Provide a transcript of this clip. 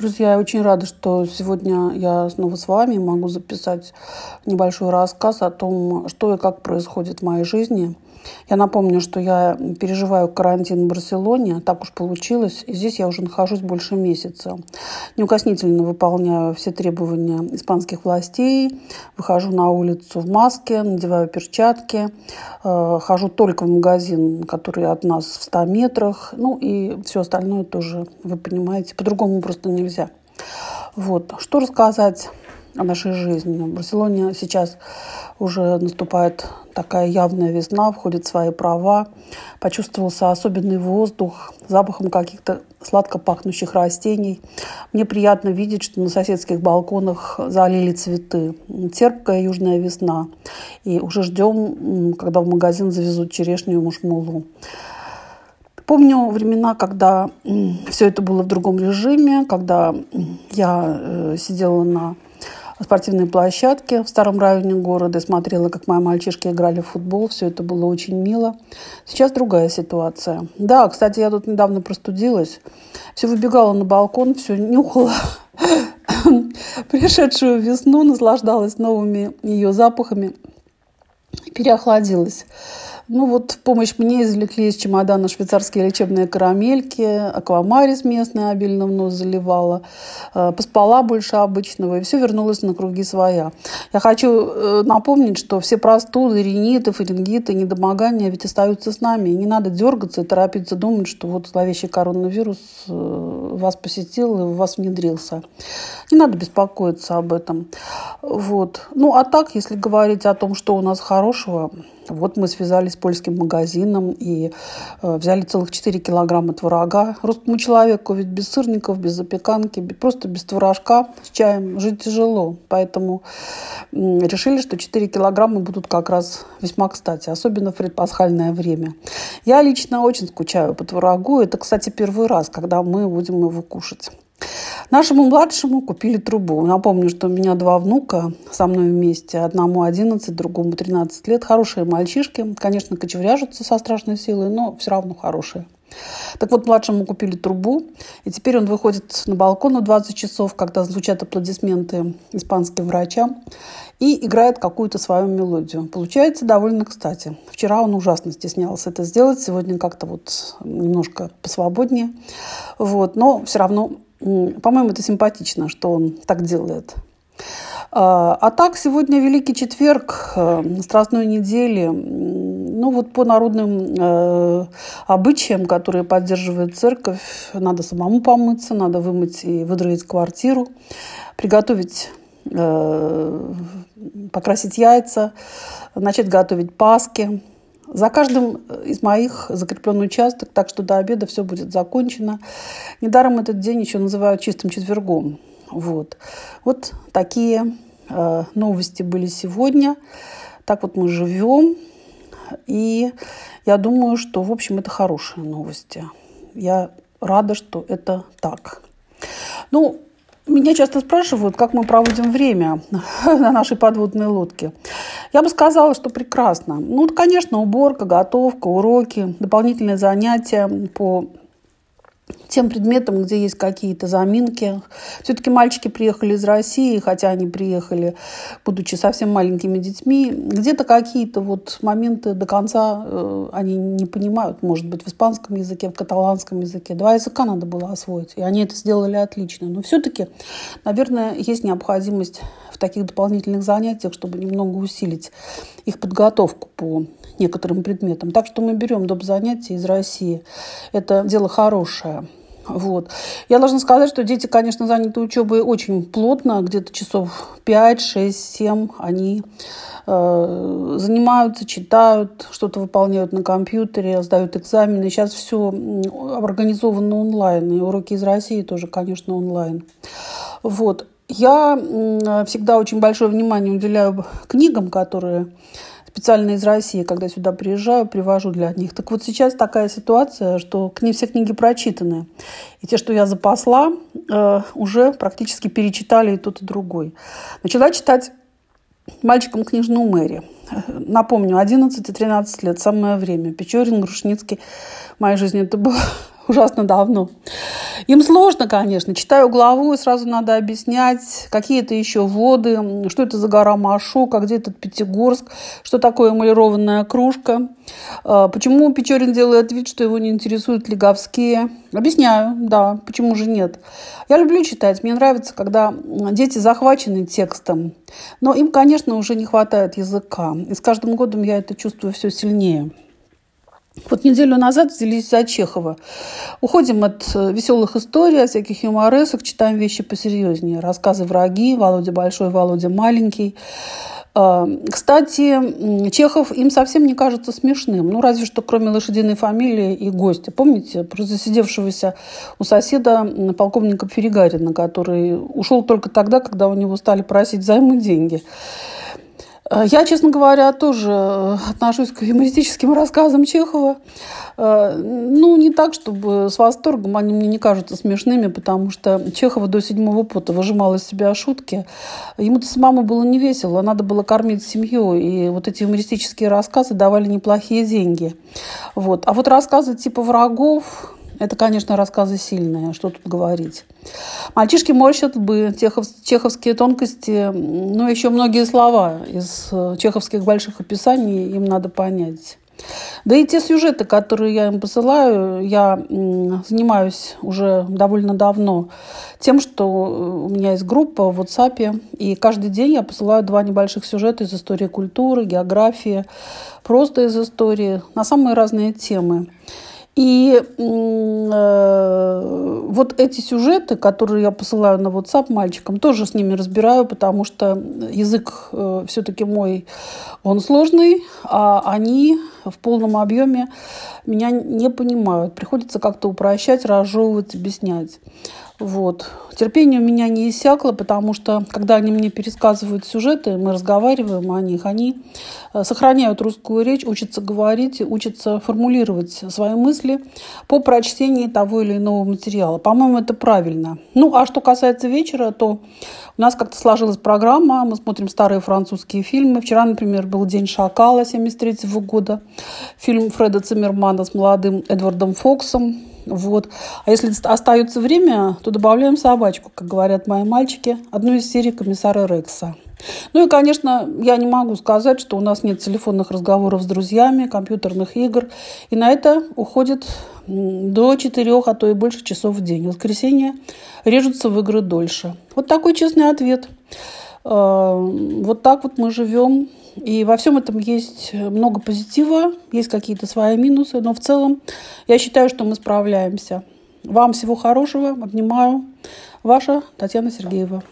Друзья, я очень рада, что сегодня я снова с вами. Могу записать небольшой рассказ о том, что и как происходит в моей жизни – я напомню, что я переживаю карантин в Барселоне, так уж получилось, и здесь я уже нахожусь больше месяца. Неукоснительно выполняю все требования испанских властей, выхожу на улицу в маске, надеваю перчатки, э, хожу только в магазин, который от нас в 100 метрах, ну и все остальное тоже, вы понимаете, по-другому просто нельзя. Вот. Что рассказать о нашей жизни? В Барселоне сейчас уже наступает такая явная весна, входит в свои права. Почувствовался особенный воздух, запахом каких-то сладко пахнущих растений. Мне приятно видеть, что на соседских балконах залили цветы. Терпкая южная весна. И уже ждем, когда в магазин завезут черешню и мушмулу. Помню времена, когда все это было в другом режиме, когда я э, сидела на спортивной площадке в старом районе города и смотрела, как мои мальчишки играли в футбол. Все это было очень мило. Сейчас другая ситуация. Да, кстати, я тут недавно простудилась. Все выбегала на балкон, все нюхала пришедшую весну, наслаждалась новыми ее запахами, переохладилась. Ну вот в помощь мне извлекли из чемодана швейцарские лечебные карамельки, аквамарис местный обильно в нос заливала, э, поспала больше обычного, и все вернулось на круги своя. Я хочу э, напомнить, что все простуды, риниты, фарингиты, недомогания ведь остаются с нами. Не надо дергаться и торопиться думать, что вот зловещий коронавирус э, вас посетил и в вас внедрился. Не надо беспокоиться об этом. Вот. Ну, а так, если говорить о том, что у нас хорошего, вот мы связались с польским магазином и э, взяли целых 4 килограмма творога. Русскому человеку ведь без сырников, без запеканки, просто без творожка с чаем жить тяжело. Поэтому решили, что 4 килограмма будут как раз весьма кстати, особенно в предпасхальное время. Я лично очень скучаю по творогу. Это, кстати, первый раз, когда мы будем его кушать. Нашему младшему купили трубу. Напомню, что у меня два внука со мной вместе. Одному 11, другому 13 лет. Хорошие мальчишки. Конечно, кочевряжутся со страшной силой, но все равно хорошие. Так вот, младшему купили трубу, и теперь он выходит на балкон на 20 часов, когда звучат аплодисменты испанским врачам, и играет какую-то свою мелодию. Получается довольно кстати. Вчера он ужасно стеснялся это сделать, сегодня как-то вот немножко посвободнее. Вот, но все равно по-моему, это симпатично, что он так делает. А, а так, сегодня Великий Четверг, э, Страстной недели. Ну вот по народным э, обычаям, которые поддерживает церковь, надо самому помыться, надо вымыть и выдроить квартиру, приготовить, э, покрасить яйца, начать готовить паски, за каждым из моих закреплен участок, так что до обеда все будет закончено. Недаром этот день еще называют чистым четвергом. Вот, вот такие э, новости были сегодня. Так вот мы живем. И я думаю, что, в общем, это хорошие новости. Я рада, что это так. Ну, меня часто спрашивают, как мы проводим время на нашей подводной лодке. Я бы сказала, что прекрасно. Ну, конечно, уборка, готовка, уроки, дополнительные занятия по тем предметам, где есть какие-то заминки. Все-таки мальчики приехали из России, хотя они приехали, будучи совсем маленькими детьми. Где-то какие-то вот моменты до конца э, они не понимают, может быть, в испанском языке, в каталанском языке. Два языка надо было освоить, и они это сделали отлично. Но все-таки, наверное, есть необходимость в таких дополнительных занятиях, чтобы немного усилить их подготовку по некоторым предметам. Так что мы берем доп. занятия из России. Это дело хорошее. Вот. Я должна сказать, что дети, конечно, заняты учебой очень плотно, где-то часов 5, 6, 7 они э, занимаются, читают, что-то выполняют на компьютере, сдают экзамены. Сейчас все организовано онлайн, и уроки из России тоже, конечно, онлайн. Вот. Я всегда очень большое внимание уделяю книгам, которые специально из России, когда сюда приезжаю, привожу для них. Так вот сейчас такая ситуация, что к ней все книги прочитаны. И те, что я запасла, э, уже практически перечитали и тот, и другой. Начала читать мальчиком книжную Мэри. Напомню, 11 и 13 лет, самое время. Печорин, Грушницкий. В моей жизни это было ужасно давно. Им сложно, конечно. Читаю главу, и сразу надо объяснять, какие это еще воды, что это за гора Машука, где этот Пятигорск, что такое эмалированная кружка, а, почему Печорин делает вид, что его не интересуют лиговские. Объясняю, да, почему же нет. Я люблю читать, мне нравится, когда дети захвачены текстом, но им, конечно, уже не хватает языка. И с каждым годом я это чувствую все сильнее. Вот неделю назад взялись за Чехова. Уходим от э, веселых историй, от всяких юморесок, читаем вещи посерьезнее. Рассказы «Враги», «Володя большой», «Володя маленький». А, кстати, Чехов им совсем не кажется смешным. Ну, разве что кроме лошадиной фамилии и гостя. Помните про засидевшегося у соседа полковника Феригарина, который ушел только тогда, когда у него стали просить займы деньги. Я, честно говоря, тоже э, отношусь к юмористическим рассказам Чехова. Э, ну, не так, чтобы с восторгом. Они мне не кажутся смешными, потому что Чехова до седьмого пота выжимал из себя шутки. Ему-то самому было не весело, надо было кормить семью. И вот эти юмористические рассказы давали неплохие деньги. Вот. А вот рассказы типа «Врагов», это, конечно, рассказы сильные, что тут говорить. Мальчишки морщат бы, чехов, чеховские тонкости, ну, еще многие слова из э, чеховских больших описаний им надо понять. Да и те сюжеты, которые я им посылаю, я занимаюсь уже довольно давно тем, что у меня есть группа в WhatsApp, и каждый день я посылаю два небольших сюжета из истории культуры, географии, просто из истории, на самые разные темы. И э, вот эти сюжеты, которые я посылаю на WhatsApp мальчикам, тоже с ними разбираю, потому что язык э, все-таки мой, он сложный, а они в полном объеме меня не понимают. Приходится как-то упрощать, разжевывать, объяснять. Вот. Терпение у меня не иссякло, потому что, когда они мне пересказывают сюжеты, мы разговариваем о них, они э, сохраняют русскую речь, учатся говорить, учатся формулировать свои мысли по прочтении того или иного материала. По-моему, это правильно. Ну, а что касается вечера, то у нас как-то сложилась программа, мы смотрим старые французские фильмы. Вчера, например, был «День шакала» 73 года, фильм Фреда Циммермана с молодым Эдвардом Фоксом, вот. А если остается время, то добавляем собачку, как говорят мои мальчики, одну из серий комиссара Рекса. Ну и, конечно, я не могу сказать, что у нас нет телефонных разговоров с друзьями, компьютерных игр. И на это уходит до четырех, а то и больше часов в день. В воскресенье режутся в игры дольше. Вот такой честный ответ. Э, вот так вот мы живем. И во всем этом есть много позитива, есть какие-то свои минусы, но в целом я считаю, что мы справляемся. Вам всего хорошего, обнимаю. Ваша Татьяна Сергеева.